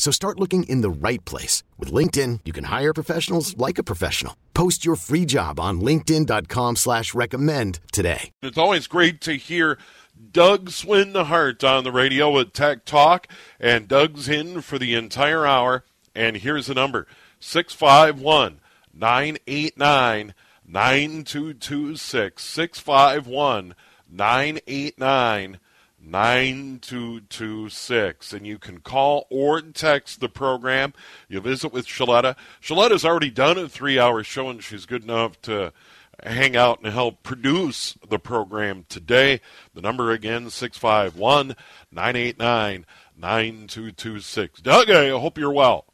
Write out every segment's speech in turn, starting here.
So start looking in the right place. With LinkedIn, you can hire professionals like a professional. Post your free job on linkedin.com slash recommend today. It's always great to hear Doug Swinhart on the radio with Tech Talk. And Doug's in for the entire hour. And here's the number, 651 989 9226. 651 989 9226. And you can call or text the program. You visit with Shaletta. Shaletta's already done a three hour show, and she's good enough to hang out and help produce the program today. The number again, 651 989 9226. Doug, I hope you're well.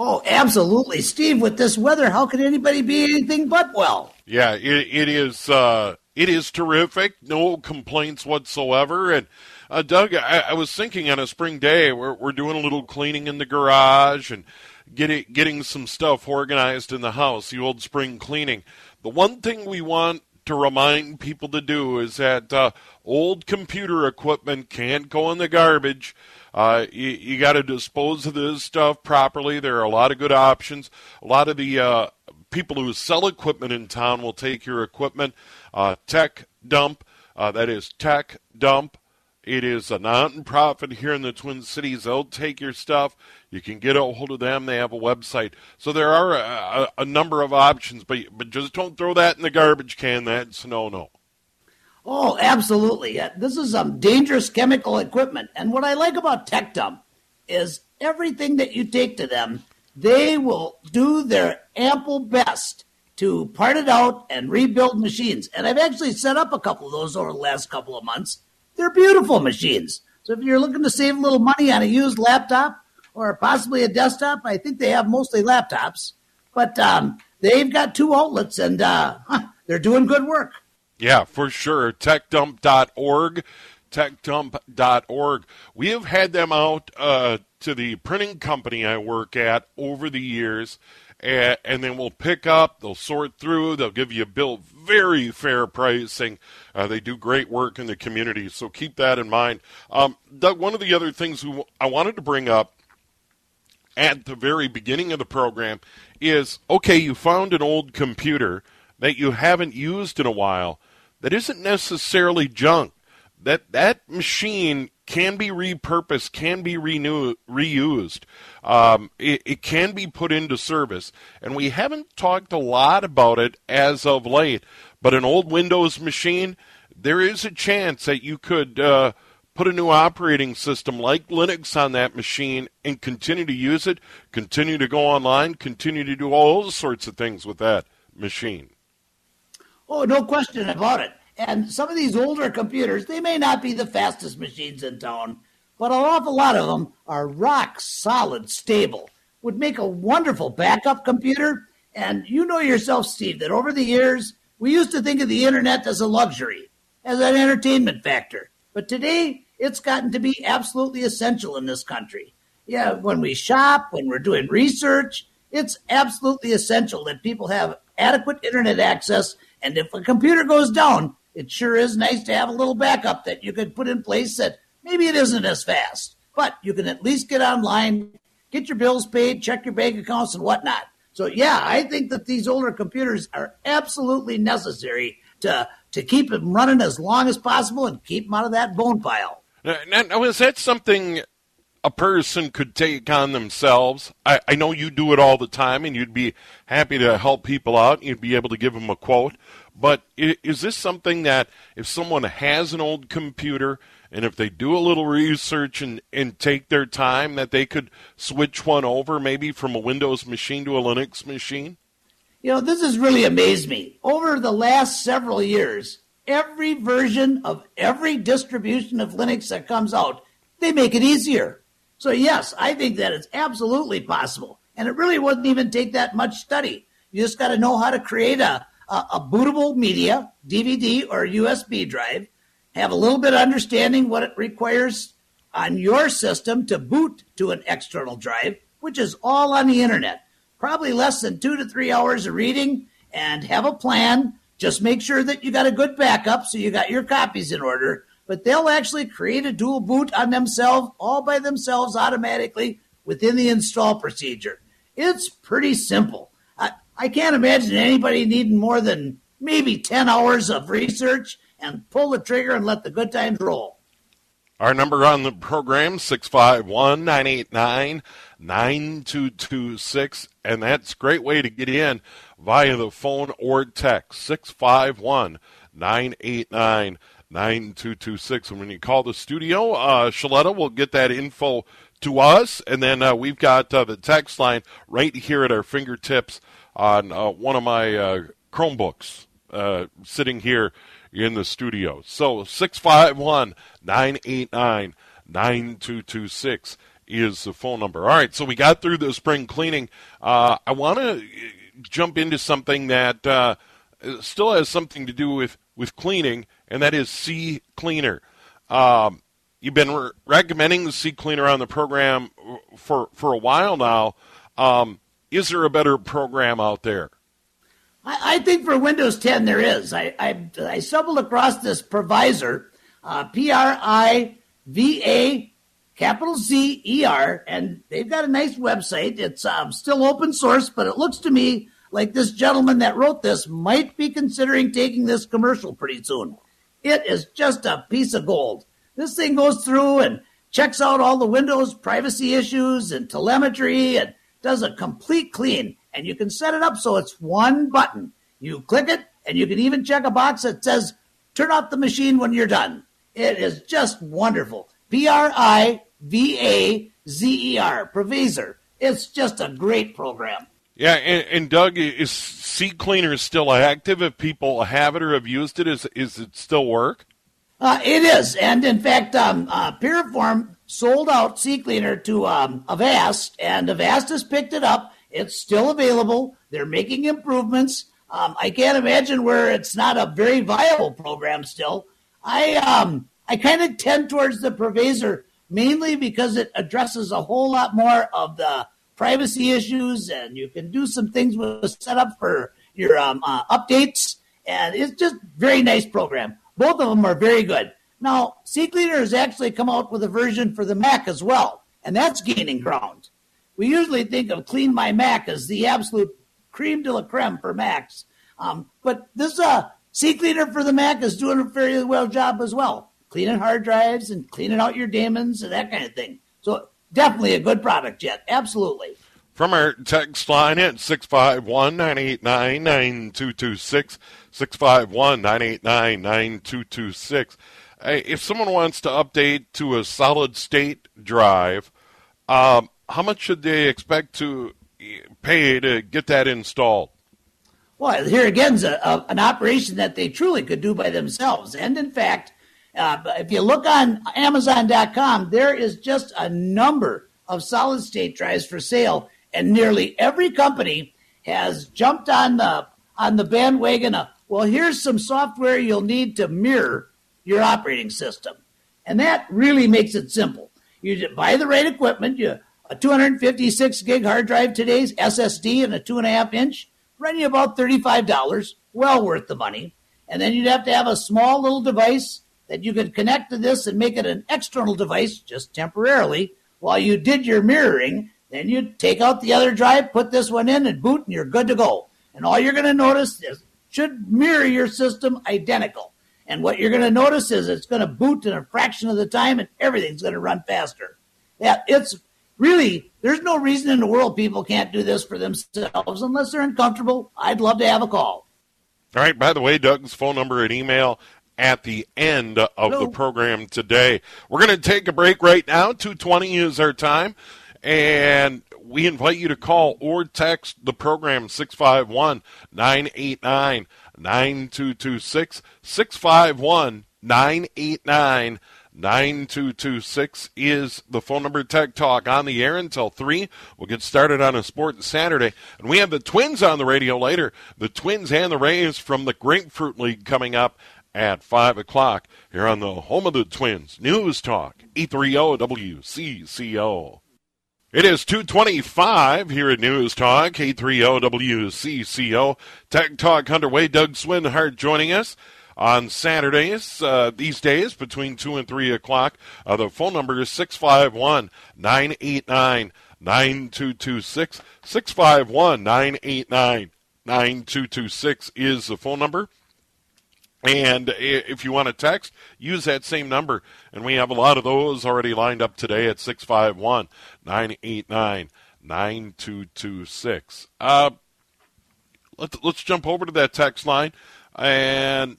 Oh, absolutely. Steve, with this weather, how could anybody be anything but well? Yeah, it, it is. Uh, it is terrific. No complaints whatsoever. And uh, Doug, I, I, was thinking on a spring day, we're, we're doing a little cleaning in the garage and getting getting some stuff organized in the house. The old spring cleaning. The one thing we want to remind people to do is that uh, old computer equipment can't go in the garbage. Uh, you, you got to dispose of this stuff properly. There are a lot of good options. A lot of the uh, people who sell equipment in town will take your equipment uh, Tech Dump. Uh, that is Tech Dump. It is a non-profit here in the Twin Cities. They'll take your stuff. You can get a hold of them. They have a website. So there are a, a, number of options, but but just don't throw that in the garbage can. That's no no. Oh, absolutely. This is some dangerous chemical equipment. And what I like about Tech Dump is everything that you take to them, they will do their ample best to part it out and rebuild machines. And I've actually set up a couple of those over the last couple of months. They're beautiful machines. So if you're looking to save a little money on a used laptop or possibly a desktop, I think they have mostly laptops. But um, they've got two outlets and uh, huh, they're doing good work. Yeah, for sure. TechDump.org. TechDump.org. We have had them out uh, to the printing company I work at over the years and, and, then we'll pick up. They'll sort through. They'll give you a bill, very fair pricing. Uh, they do great work in the community, so keep that in mind. Um, one of the other things we, I wanted to bring up at the very beginning of the program is okay, you found an old computer that you haven't used in a while that isn't necessarily junk. That that machine can be repurposed, can be renew, reused. Um, it, it, can be put into service. And we haven't talked a lot about it as of late, but an old Windows machine, there is a chance that you could uh, put a new operating system like Linux on that machine and continue to use it, continue to go online, continue to do all sorts of things with that machine. Oh, no question about it. And some of these older computers, they may not be the fastest machines in town, but an awful lot of them are rock solid stable. Would make a wonderful backup computer. And you know yourself, Steve, that over the years, we used to think of the internet as a luxury, as an entertainment factor. But today, it's gotten to be absolutely essential in this country. Yeah, when we shop, when we're doing research, it's absolutely essential that people have adequate internet access. And if a computer goes down, it sure is nice to have a little backup that you could put in place that maybe it isn't as fast, but you can at least get online, get your bills paid, check your bank accounts and whatnot. So yeah, I think that these older computers are absolutely necessary to to keep them running as long as possible and keep them out of that bone pile. Now, now is that something a person could take on themselves? I, I know you do it all the time, and you'd be happy to help people out. You'd be able to give them a quote. But is this something that if someone has an old computer and if they do a little research and, and take their time, that they could switch one over maybe from a Windows machine to a Linux machine? You know, this has really amazed me. Over the last several years, every version of every distribution of Linux that comes out, they make it easier. So, yes, I think that it's absolutely possible. And it really wouldn't even take that much study. You just got to know how to create a, a, a, bootable media, DVD or USB drive, have a little bit of understanding what it requires on your system to boot to an external drive, which is all on the internet. Probably less than two to three hours of reading and have a plan. Just make sure that you got a good backup so you got your copies in order but they'll actually create a dual boot on themselves all by themselves automatically within the install procedure. It's pretty simple. I, can't imagine anybody needing more than maybe 10 hours of research and pull the trigger and let the good times roll. Our number on the program, 651 989 9226. And that's a great way to get in via the phone or text, 651 989 9226. And when you call the studio, uh, Shaletta will get that info to us. And then uh, we've got uh, the text line right here at our fingertips on uh, one of my uh, Chromebooks uh, sitting here in the studio. So 651 989 9226 is the phone number. All right, so we got through the spring cleaning. I want to jump into something that still has something to do with, with cleaning and that is CCleaner. Um, you've been re- recommending the CCleaner on the program for for a while now. Um, is there a better program out there? I, I, think for Windows 10 there is. I I, I stumbled across this Privazer, uh, P R I V A capital Z E R, and they've got a nice website. It's um, still open source, but it looks to me like this gentleman that wrote this might be considering taking this commercial pretty soon. It is just a piece of gold. This thing goes through and checks out all the Windows privacy issues and telemetry and does a complete clean. And you can set it up so it's one button. You click it, and you can even check a box that says, turn off the machine when you're done. It is just wonderful. P R I V A Z E R, Privazer. It's just a great program. Yeah, and, and Doug, is CCleaner still active? If people have it or have used it, is is it still work? Uh, it is, and in fact, um, uh, Piriform sold out CCleaner to um, Avast, and Avast has picked it up. It's still available. They're making improvements. Um, I can't imagine where it's not a very viable program still. I um, I kind of tend towards the Privazer mainly because it addresses a whole lot more of the privacy issues, and you can do some things with the setup for your um, uh, updates. And it's just very nice program. Both of them are very good. Now, CCleaner has actually come out with a version for the Mac as well, and that's gaining ground. We usually think of Clean My Mac as the absolute cream de la creme for Macs, um, but this uh, CCleaner for the Mac is doing a very well job as well, cleaning hard drives and cleaning out your daemons and that kind of thing. So definitely a good product, Jet. Absolutely. From our text line at 651 989 9226. 651 989 9226. If someone wants to update to a solid state drive, um, how much should they expect to pay to get that installed? Well, here again is a, a, an operation that they truly could do by themselves. And in fact, uh, if you look on Amazon.com, there is just a number of solid state drives for sale, and nearly every company has jumped on the on the bandwagon of well, here's some software you'll need to mirror your operating system, and that really makes it simple. You buy the right equipment. You a 256 gig hard drive today's SSD and a two and a half inch run you about $35, well worth the money. And then you'd have to have a small little device that you could connect to this and make it an external device just temporarily while you did your mirroring. Then you take out the other drive, put this one in, and boot, and you're good to go. And all you're going to notice is should mirror your system identical. And what you're going to notice is it's going to boot in a fraction of the time, and everything's going to run faster. Yeah, it's really there's no reason in the world people can't do this for themselves unless they're uncomfortable. I'd love to have a call. All right. By the way, Doug's phone number and email at the end of Hello. the program today. We're going to take a break right now. 220 is our time. And we invite you to call or text the program 651 989 9226. 651 989 9226 is the phone number Tech Talk on the air until 3. We'll get started on a sport Saturday. And we have the Twins on the radio later. The Twins and the Rays from the Grapefruit League coming up at 5 o'clock here on the home of the Twins. News Talk, 830 WCCO. It is 225 here at News Talk, 830 WCCO. Tech Talk underway. Doug Swinhart joining us on Saturdays, uh, these days, between 2 and 3 o'clock. Uh, the phone number is 651 989 9226. 651 989 9226 is the phone number. And if you want to text, use that same number. And we have a lot of those already lined up today at 651 989 9226. Uh, let's jump over to that text line. And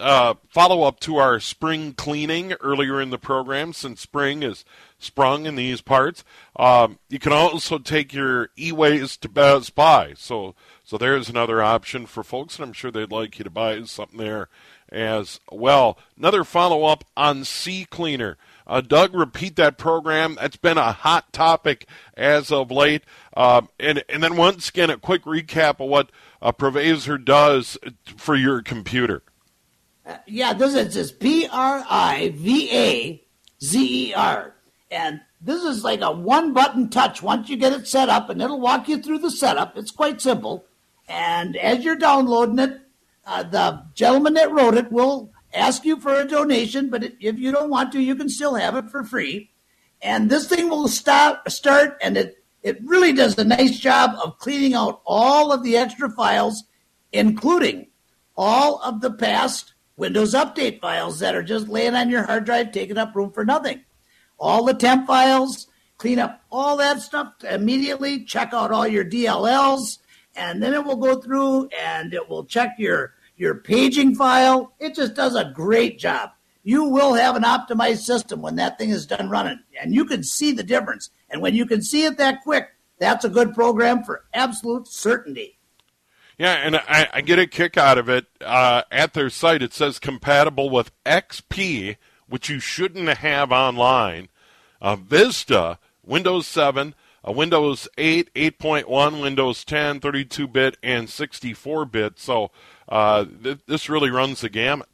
uh, follow up to our spring cleaning earlier in the program, since spring is sprung in these parts. Um, you can also take your e-waste to Best Buy. So, so there's another option for folks, and I'm sure they'd like you to buy something there as well. Another follow up on CCleaner. Uh, Doug, repeat that program. That's been a hot topic as of late. Uh, and, and then once again, a quick recap of what a Privazer does for your computer. Uh, yeah, this is just P R I V A Z E R. And this is like a one button touch once you get it set up, and it'll walk you through the setup. It's quite simple. And as you're downloading it, uh, the gentleman that wrote it will ask you for a donation, but if you don't want to, you can still have it for free. And this thing will start, start and it, it really does a nice job of cleaning out all of the extra files, including all of the past Windows Update files that are just laying on your hard drive, taking up room for nothing. All the temp files, clean up all that stuff immediately, check out all your DLLs, and then it will go through and it will check your, your paging file. It just does a great job. You will have an optimized system when that thing is done running, and you can see the difference. And when you can see it that quick, that's a good program for absolute certainty. Yeah, and I, I get a kick out of it. Uh, at their site, it says compatible with XP, which you shouldn't have online, uh, Vista, Windows 7, uh, Windows 8, 8.1, Windows 10, 32 bit, and 64 bit. So uh, th- this really runs the gamut.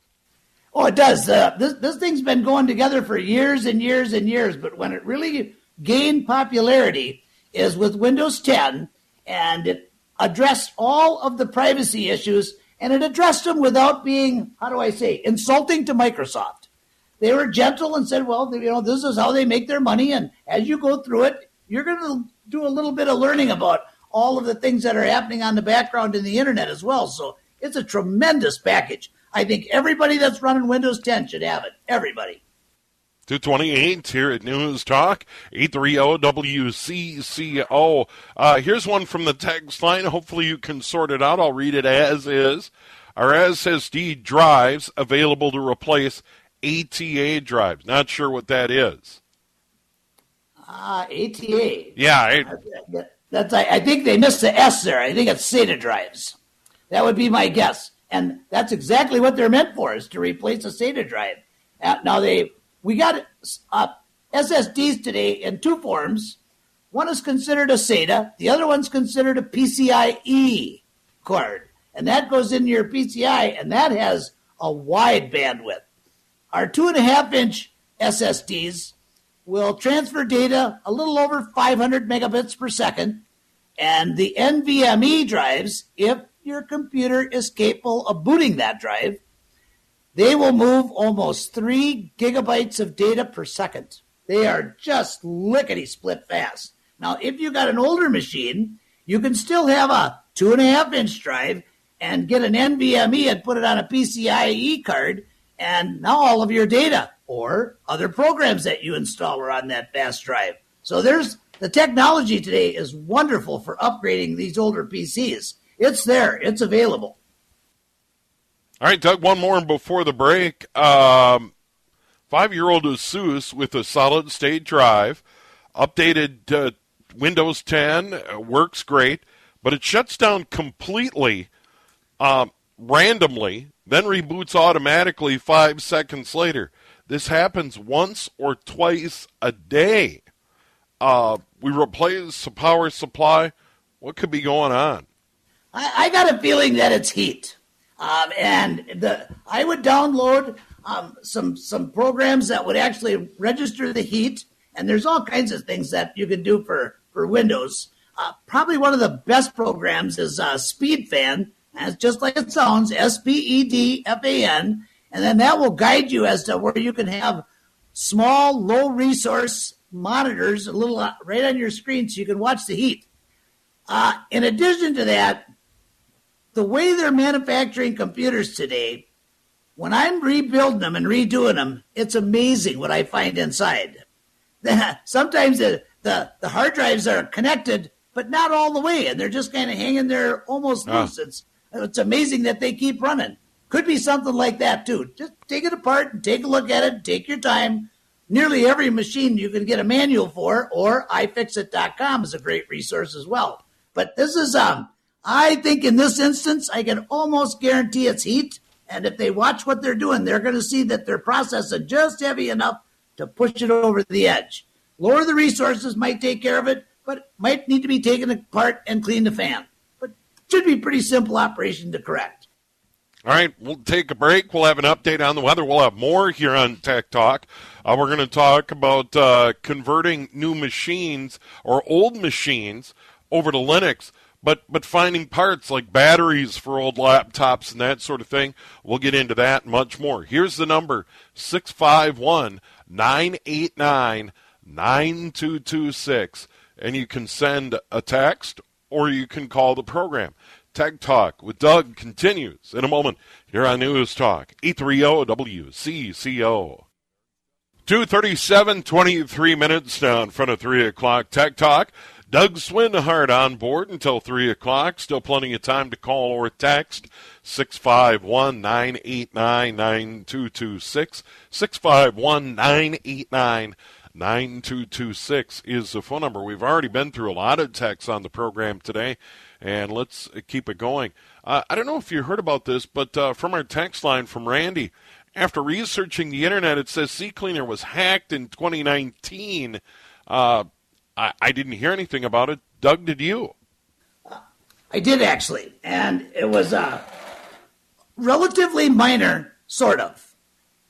Oh, it does. Uh, this, this thing's been going together for years and years and years, but when it really gained popularity is with Windows 10, and it addressed all of the privacy issues and it addressed them without being, how do I say, insulting to Microsoft. They were gentle and said, well, you know, this is how they make their money. And as you go through it, you're going to do a little bit of learning about all of the things that are happening on the background in the internet as well. So it's a tremendous package. I think everybody that's running Windows 10 should have it. Everybody. 228 here at News Talk, 830-WCCO. Uh, here's one from the text line. Hopefully you can sort it out. I'll read it as is. Our SSD drives available to replace ATA drives. Not sure what that is. Ah, uh, ATA. Yeah. I, that's, I, I think they missed the S there. I think it's SATA drives. That would be my guess. And that's exactly what they're meant for, is to replace a SATA drive. Uh, now, they we got uh, SSDs today in two forms. One is considered a SATA, the other one's considered a PCIe card. And that goes into your PCI, and that has a wide bandwidth. Our two and a half inch SSDs will transfer data a little over 500 megabits per second. And the NVMe drives, if your computer is capable of booting that drive, they will move almost three gigabytes of data per second. They are just lickety split fast. Now, if you got an older machine, you can still have a two and a half inch drive and get an NVMe and put it on a PCIe card, and now all of your data or other programs that you install are on that fast drive. So there's the technology today is wonderful for upgrading these older PCs. It's there, it's available. All right, Doug, one more before the break. Um, Five year old Asus with a solid state drive, updated uh, Windows 10, uh, works great, but it shuts down completely um, randomly, then reboots automatically five seconds later. This happens once or twice a day. Uh, we replace the power supply. What could be going on? I, I got a feeling that it's heat. Um, and the I would download um, some some programs that would actually register the heat, and there's all kinds of things that you can do for for Windows. Uh, probably one of the best programs is uh, SpeedFan, and it's just like it sounds, S P E D F A N, and then that will guide you as to where you can have small, low resource monitors, a little uh, right on your screen, so you can watch the heat. Uh, in addition to that, the way they're manufacturing computers today, when I'm rebuilding them and redoing them, it's amazing what I find inside. Sometimes the, the, the hard drives are connected, but not all the way, and they're just kind of hanging there almost oh. loose. It's, it's amazing that they keep running. Could be something like that too. Just take it apart and take a look at it. Take your time. Nearly every machine you can get a manual for, or iFixit.com is a great resource as well. But this is um, I think in this instance, I can almost guarantee it's heat and if they watch what they're doing, they're going to see that they're processing just heavy enough to push it over the edge. Lower the resources might take care of it, but might need to be taken apart and clean the fan. But should be pretty simple operation to correct. All right, we'll take a break. We'll have an update on the weather. We'll have more here on Tech Talk. Uh, we're going to talk about uh, converting new machines or old machines over to Linux but but finding parts like batteries for old laptops and that sort of thing, we'll get into that and much more. Here's the number 651 989 9226. And you can send a text or you can call the program. Tech Talk with Doug continues in a moment here on News Talk, 830 WCCO. 237, 23 minutes down in front of 3 o'clock. Tech Talk. Doug Swinhart on board until 3 o'clock. Still plenty of time to call or text 651 989 9226. 651 989 9226 is the phone number. We've already been through a lot of texts on the program today, and let's keep it going. Uh, I don't know if you heard about this, but uh, from our text line from Randy, after researching the internet, it says CCleaner was hacked in 2019. Uh, I, I didn't hear anything about it. Doug, did you? I did actually, and it was uh, relatively minor, sort of.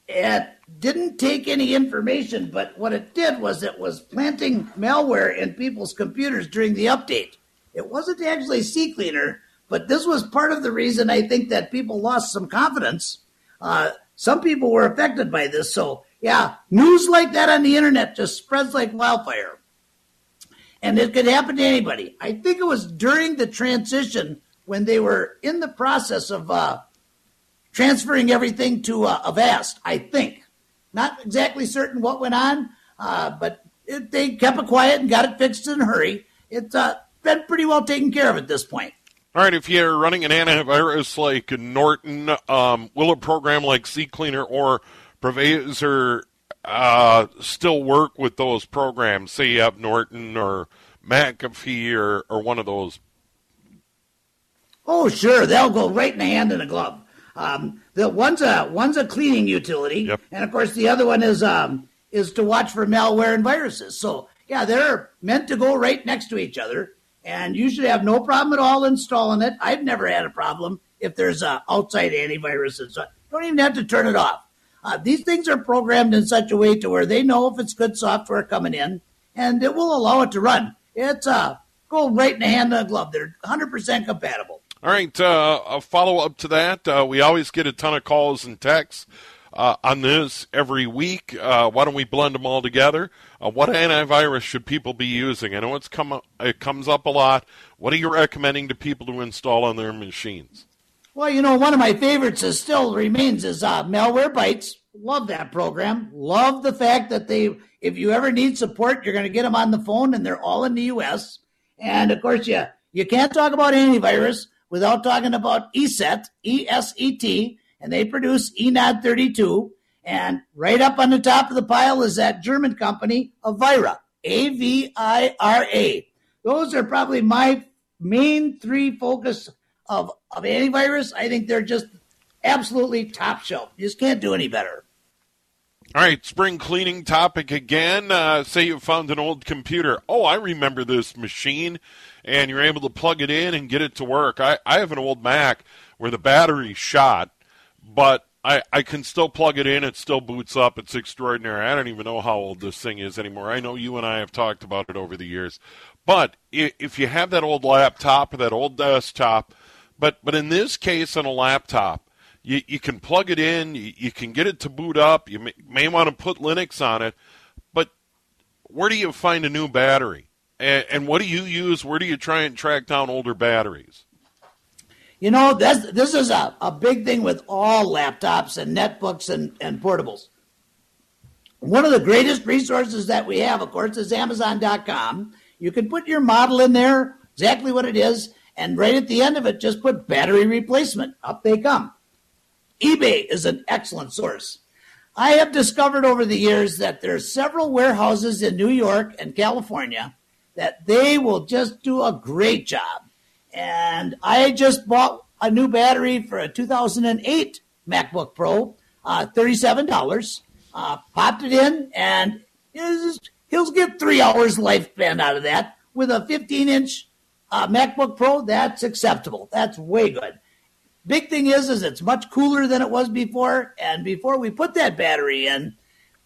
It didn't take any information, but what it did was it was planting malware in people's computers during the update. It wasn't actually CCleaner, but this was part of the reason I think that people lost some confidence. Uh, some people were affected by this, so yeah, news like that on the internet just spreads like wildfire and it could happen to anybody. I think it was during the transition when they were in the process of uh, transferring everything to uh, Avast. I think, not exactly certain what went on, uh, but it, they kept it quiet and got it fixed in a hurry. It's uh, been pretty well taken care of at this point. All right, if you're running an antivirus like Norton, um, will a program like CCleaner or Privazer uh, still work with those programs? Say you have Norton or McAfee or, or one of those. Oh, sure, they'll go right in the hand in a glove. Um, the one's a one's a cleaning utility, yep. and of course the other one is um, is to watch for malware and viruses. So yeah, they're meant to go right next to each other, and you should have no problem at all installing it. I've never had a problem if there's a outside antivirus, and so don't even have to turn it off. Uh, these things are programmed in such a way to where they know if it's good software coming in, and it will allow it to run. It's uh, go right in the hand of the glove. They're 100% compatible. All right, uh, a follow up to that. Uh, we always get a ton of calls and texts uh, on this every week. Uh, why don't we blend them all together? Uh, what antivirus should people be using? I know it's come it comes up a lot. What are you recommending to people to install on their machines? Well, you know, one of my favorites is still remains is uh, Malwarebytes, Love that program. Love the fact that they, if you ever need support, you're going to get them on the phone and they're all in the U.S. And of course, you, you can't talk about antivirus without talking about ESET, E S E T, and they produce ENOD 32. And right up on the top of the pile is that German company, Avira, A V I R A. Those are probably my main three focus of, of antivirus. I think they're just absolutely top shelf. You just can't do any better. All right, spring cleaning topic again. Uh, say you found an old computer. Oh, I remember this machine, and you're able to plug it in and get it to work. I, I have an old Mac where the battery shot, but I, I can still plug it in. It still boots up. It's extraordinary. I don't even know how old this thing is anymore. I know you and I have talked about it over the years. But if you have that old laptop or that old desktop, but, but in this case, on a laptop, you, you can plug it in, you, you can get it to boot up, you may, may want to put Linux on it, but where do you find a new battery? And, and what do you use? Where do you try and track down older batteries? You know, this, this is a, a big thing with all laptops and netbooks and, and portables. One of the greatest resources that we have, of course, is Amazon.com. You can put your model in there, exactly what it is, and right at the end of it, just put battery replacement. Up they come eBay is an excellent source. I have discovered over the years that there are several warehouses in New York and California that they will just do a great job. And I just bought a new battery for a 2008 MacBook Pro, uh, $37. Uh, popped it in, and he'll get three hours lifespan out of that. With a 15 inch uh, MacBook Pro, that's acceptable. That's way good. Big thing is, is it's much cooler than it was before. And before we put that battery in,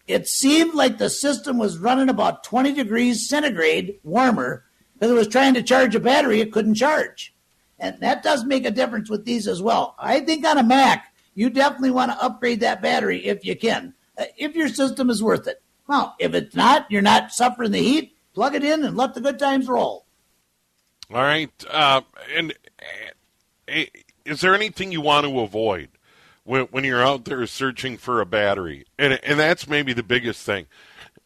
it seemed like the system was running about 20 degrees centigrade warmer because it was trying to charge a battery it couldn't charge. And that does make a difference with these as well. I think on a Mac, you definitely want to upgrade that battery if you can, uh, if your system is worth it. Well, if it's not, you're not suffering the heat, plug it in and let the good times roll. All right. Uh, and uh, is there anything you want to avoid when, when you're out there searching for a battery? And and that's maybe the biggest thing.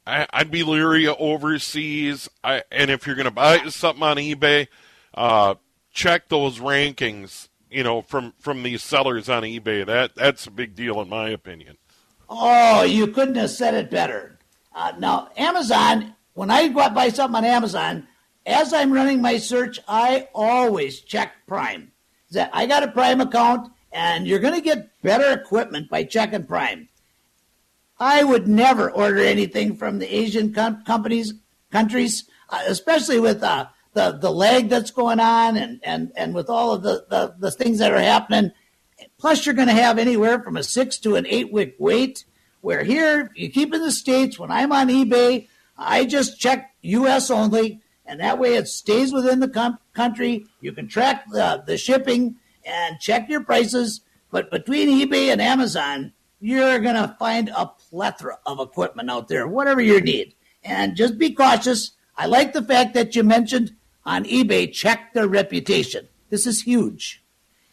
I, would be leery of overseas. I, and if you're going to buy something on eBay, uh, check those rankings. You know, from from these sellers on eBay. That that's a big deal in my opinion. Oh, you couldn't have said it better. Uh, now, Amazon. When I go out buy something on Amazon, as I'm running my search, I always check Prime that I got a Prime account and you're going to get better equipment by checking Prime. I would never order anything from the Asian com- companies, countries, uh, especially with uh, the the lag that's going on and and and with all of the the, the things that are happening. Plus, you're going to have anywhere from a six to an eight week wait. Where here you keep in the states. When I'm on eBay, I just check U.S. only and that way it stays within the com- country. You can track the, the shipping and check your prices. But between eBay and Amazon, you're going to find a plethora of equipment out there, whatever you need. And just be cautious. I like the fact that you mentioned on eBay, check their reputation. This is huge.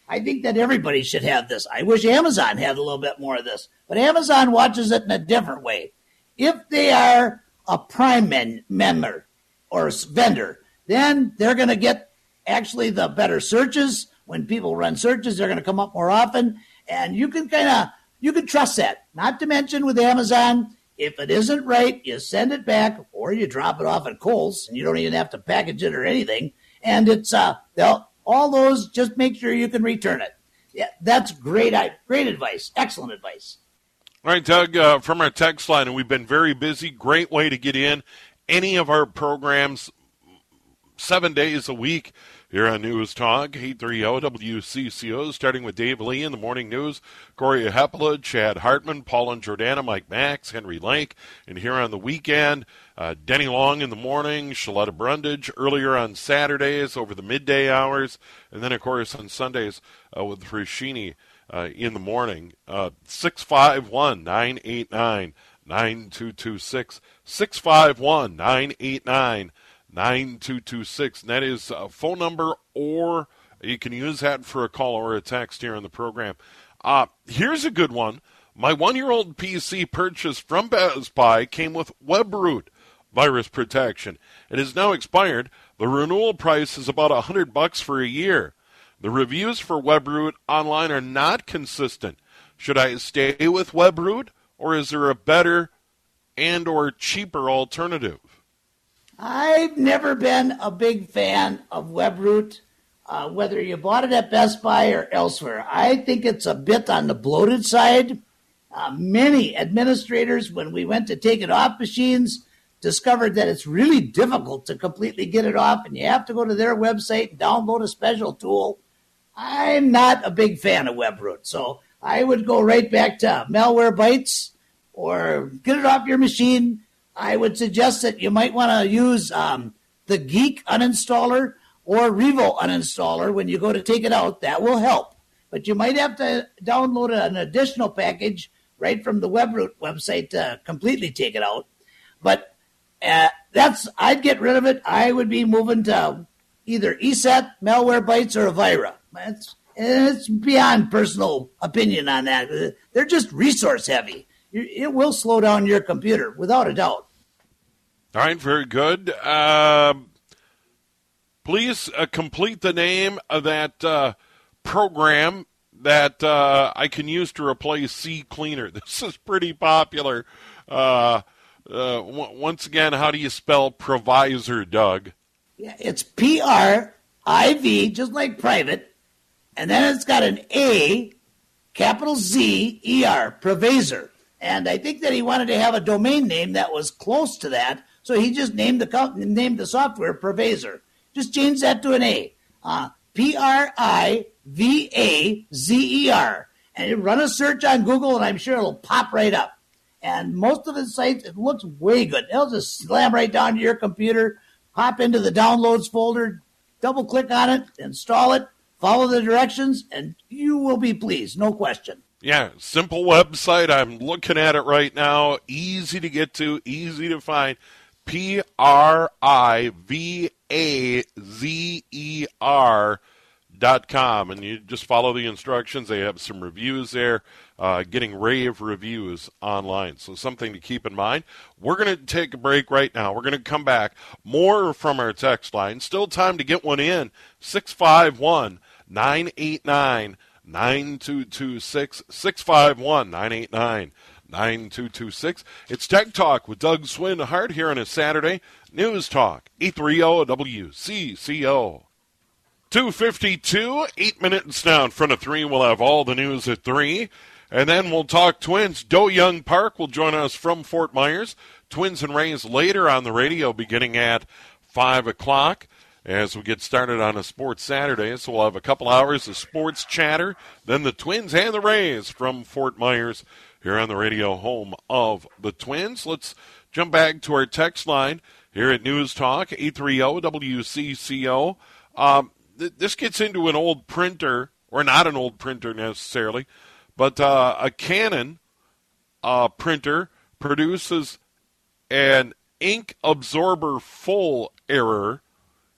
I think that everybody should have this. I wish Amazon had a little bit more of this, but Amazon watches it in a different way. If they are a Prime men- member, or vendor, then they're going to get actually the better searches. When people run searches, they're going to come up more often, and you can kind of you can trust that. Not to mention with Amazon, if it isn't right, you send it back or you drop it off at Kohl's, and you don't even have to package it or anything. And it's uh, all those. Just make sure you can return it. Yeah, that's great. Great advice. Excellent advice. All right, Doug, uh, from our text line, and we've been very busy. Great way to get in any of our programs seven days a week here on News Talk, 830 WCCO, starting with Dave Lee in the morning news, Cory Hepola, Chad Hartman, Paul and Jordana, Mike Max, Henry Lake, and here on the weekend, uh, Denny Long in the morning, Shaletta Brundage earlier on Saturdays over the midday hours, and then, of course, on Sundays uh, with Frashini uh, in the morning. Uh, 651 989 9226. 651 989 9226. That is a phone number, or you can use that for a call or a text here on the program. Uh, here's a good one. My one year old PC purchased from Best Buy came with WebRoot virus protection. It is now expired. The renewal price is about a hundred bucks for a year. The reviews for WebRoot online are not consistent. Should I stay with WebRoot or is there a better and or cheaper alternative? I've never been a big fan of WebRoot, uh, whether you bought it at Best Buy or elsewhere. I think it's a bit on the bloated side. Uh, many administrators, when we went to take it off machines, discovered that it's really difficult to completely get it off, and you have to go to their website and download a special tool. I'm not a big fan of WebRoot, so I would go right back to Malwarebytes or get it off your machine. I would suggest that you might want to use um, the Geek uninstaller or Revo uninstaller when you go to take it out. That will help. But you might have to download an additional package right from the WebRoot website to completely take it out. But uh, that's I'd get rid of it. I would be moving to either ESET, Malwarebytes, or Avira. It's, it's beyond personal opinion on that. They're just resource heavy. It will slow down your computer without a doubt. All right, very good. Uh, please uh, complete the name of that uh, program that uh, I can use to replace CCleaner. This is pretty popular. Uh, uh, w- once again, how do you spell Privazer, Doug? Yeah, it's P R I V, just like private, and then it's got an A, capital Z E R, Privazer. And I think that he wanted to have a domain name that was close to that, so he just named the named the software Privazer. Just change that to an A. Uh, P R I V A Z E R. And you run a search on Google, and I'm sure it'll pop right up. And most of the sites, it looks way good. It'll just slam right down to your computer, hop into the downloads folder, double click on it, install it, follow the directions, and you will be pleased, no question. Yeah, simple website. I'm looking at it right now. Easy to get to, easy to find. P R I V A Z E R dot com, and you just follow the instructions. They have some reviews there, uh, getting rave reviews online. So something to keep in mind. We're going to take a break right now. We're going to come back. More from our text line. Still time to get one in. 651 989 9226 651 989 9226. It's Tech Talk with Doug Swinhart here on a Saturday. News Talk, 830 WCCO. 252, eight minutes now in front of three. We'll have all the news at three. And then we'll talk twins. Do-Hyoung Park will join us from Fort Myers. Twins and Rays later on the radio beginning at 5 o'clock as we get started on a sports Saturday. So we'll have a couple hours of sports chatter. Then the Twins and the Rays from Fort Myers here on the radio home of the Twins. Let's jump back to our text line here at News Talk, 830 WCCO. Um, th- this gets into an old printer, or not an old printer necessarily, but uh, a Canon uh, printer produces an ink absorber full error.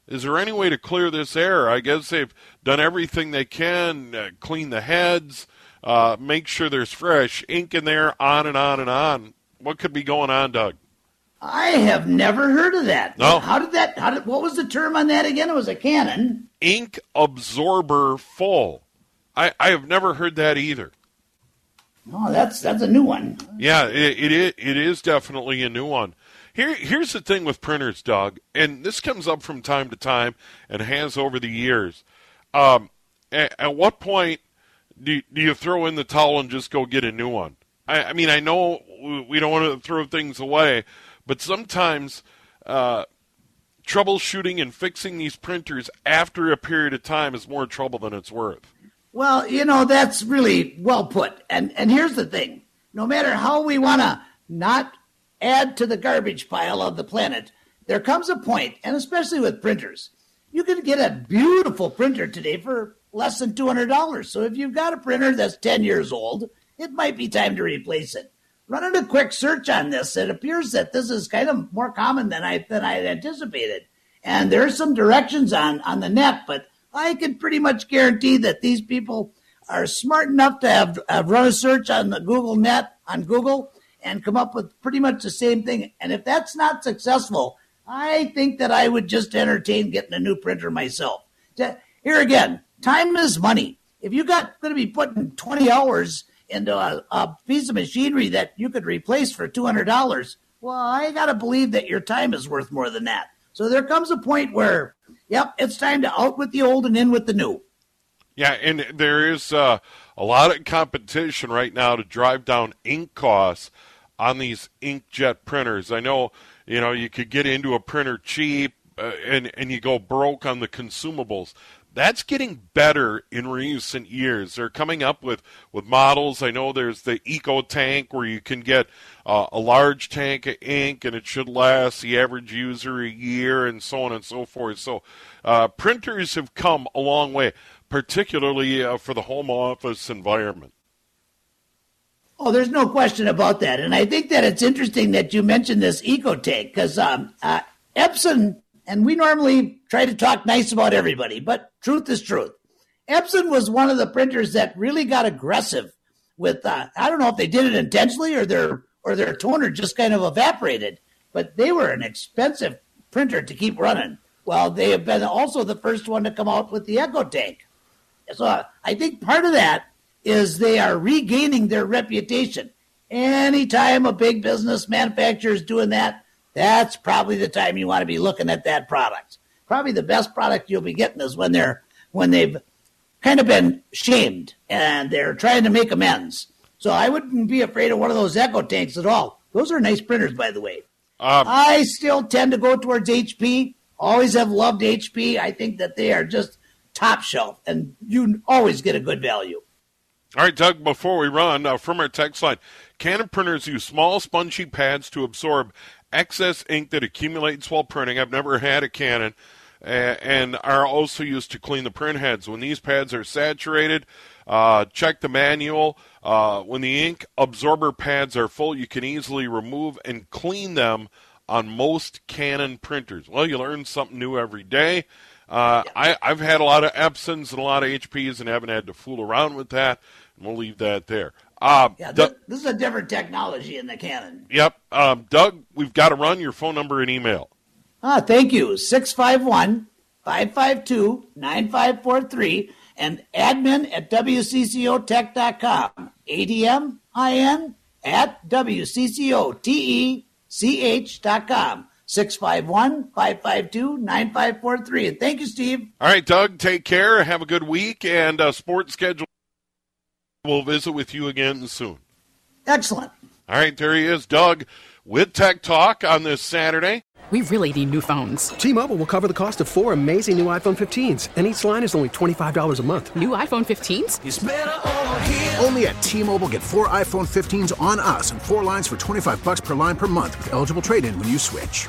Is there any way to clear this error? I guess they've done everything they can, uh, clean the heads, uh, make sure there's fresh ink in there, on and on and on. What could be going on, Doug? I have never heard of that. No. How did that? How did? What was the term on that again? It was a Canon. Ink absorber full. I, I have never heard that either. Oh, that's that's a new one. Yeah, it, it. It is definitely a new one. Here, here's the thing with printers, Doug, and this comes up from time to time and has over the years. Um, at, at what point do, do you throw in the towel and just go get a new one? I, I mean, I know we don't want to throw things away, but sometimes uh, troubleshooting and fixing these printers after a period of time is more trouble than it's worth. Well, you know that's really well put. And and here's the thing: no matter how we want to not add to the garbage pile of the planet, there comes a point, and especially with printers, you can get a beautiful printer today for less than two hundred dollars. So if you've got a printer that's ten years old, it might be time to replace it. Running a quick search on this, it appears that this is kind of more common than I than I had anticipated. And there's some directions on on the net, but I can pretty much guarantee that these people are smart enough to have, have run a search on the Google Net on Google and come up with pretty much the same thing. And if that's not successful, I think that I would just entertain getting a new printer myself. Here again, time is money. If you got going to be putting 20 hours into a, a piece of machinery that you could replace for $200, well, I got to believe that your time is worth more than that. So there comes a point where, yep, it's time to out with the old and in with the new. Yeah, and there is uh, a lot of competition right now to drive down ink costs on these inkjet printers. I know, you know, you could get into a printer cheap uh, and and you go broke on the consumables. That's getting better in recent years. They're coming up with, with models. I know there's the EcoTank where you can get uh, a large tank of ink and it should last the average user a year and so on and so forth. So uh, printers have come a long way particularly uh, for the home office environment. Oh, there's no question about that. And I think that it's interesting that you mentioned this EcoTank because um, uh, Epson, and we normally try to talk nice about everybody, but truth is truth. Epson was one of the printers that really got aggressive with, uh, I don't know if they did it intentionally or their, or their toner just kind of evaporated, but they were an expensive printer to keep running. Well, they have been also the first one to come out with the EcoTank. So I think part of that is they are regaining their reputation. Anytime a big business manufacturer is doing that, that's probably the time you want to be looking at that product. Probably the best product you'll be getting is when they're when they've kind of been shamed and they're trying to make amends. So I wouldn't be afraid of one of those EcoTanks at all. Those are nice printers, by the way. Um, I still tend to go towards HP. Always have loved HP. I think that they are just top shelf, and you always get a good value. All right, Doug, before we run, uh, from our text line, Canon printers use small spongy pads to absorb excess ink that accumulates while printing. I've never had a Canon. Uh, and are also used to clean the print heads. When these pads are saturated, uh, check the manual. Uh, when the ink absorber pads are full, you can easily remove and clean them on most Canon printers. Well, you learn something new every day. Uh, I, I've had a lot of Epsons and a lot of HPs and haven't had to fool around with that. And we'll leave that there. Uh, yeah, this, this, is a different technology in the Canon. Yep. Um, Doug, we've got to run your phone number and email. Ah, thank you. 651 552 9543 and admin at WCCOtech.com. ADM at WCCOTECH.com. 651 552 9543. And thank you, Steve. All right, Doug, take care. Have a good week. And uh, sports schedule. We'll visit with you again soon. Excellent. All right, there he is, Doug, with Tech Talk on this Saturday. We really need new phones. T-Mobile will cover the cost of four amazing new iPhone 15s, and each line is only $25 a month. New iPhone 15s? Only at T-Mobile get four iPhone 15s on us and four lines for 25 bucks per line per month with eligible trade-in when you switch.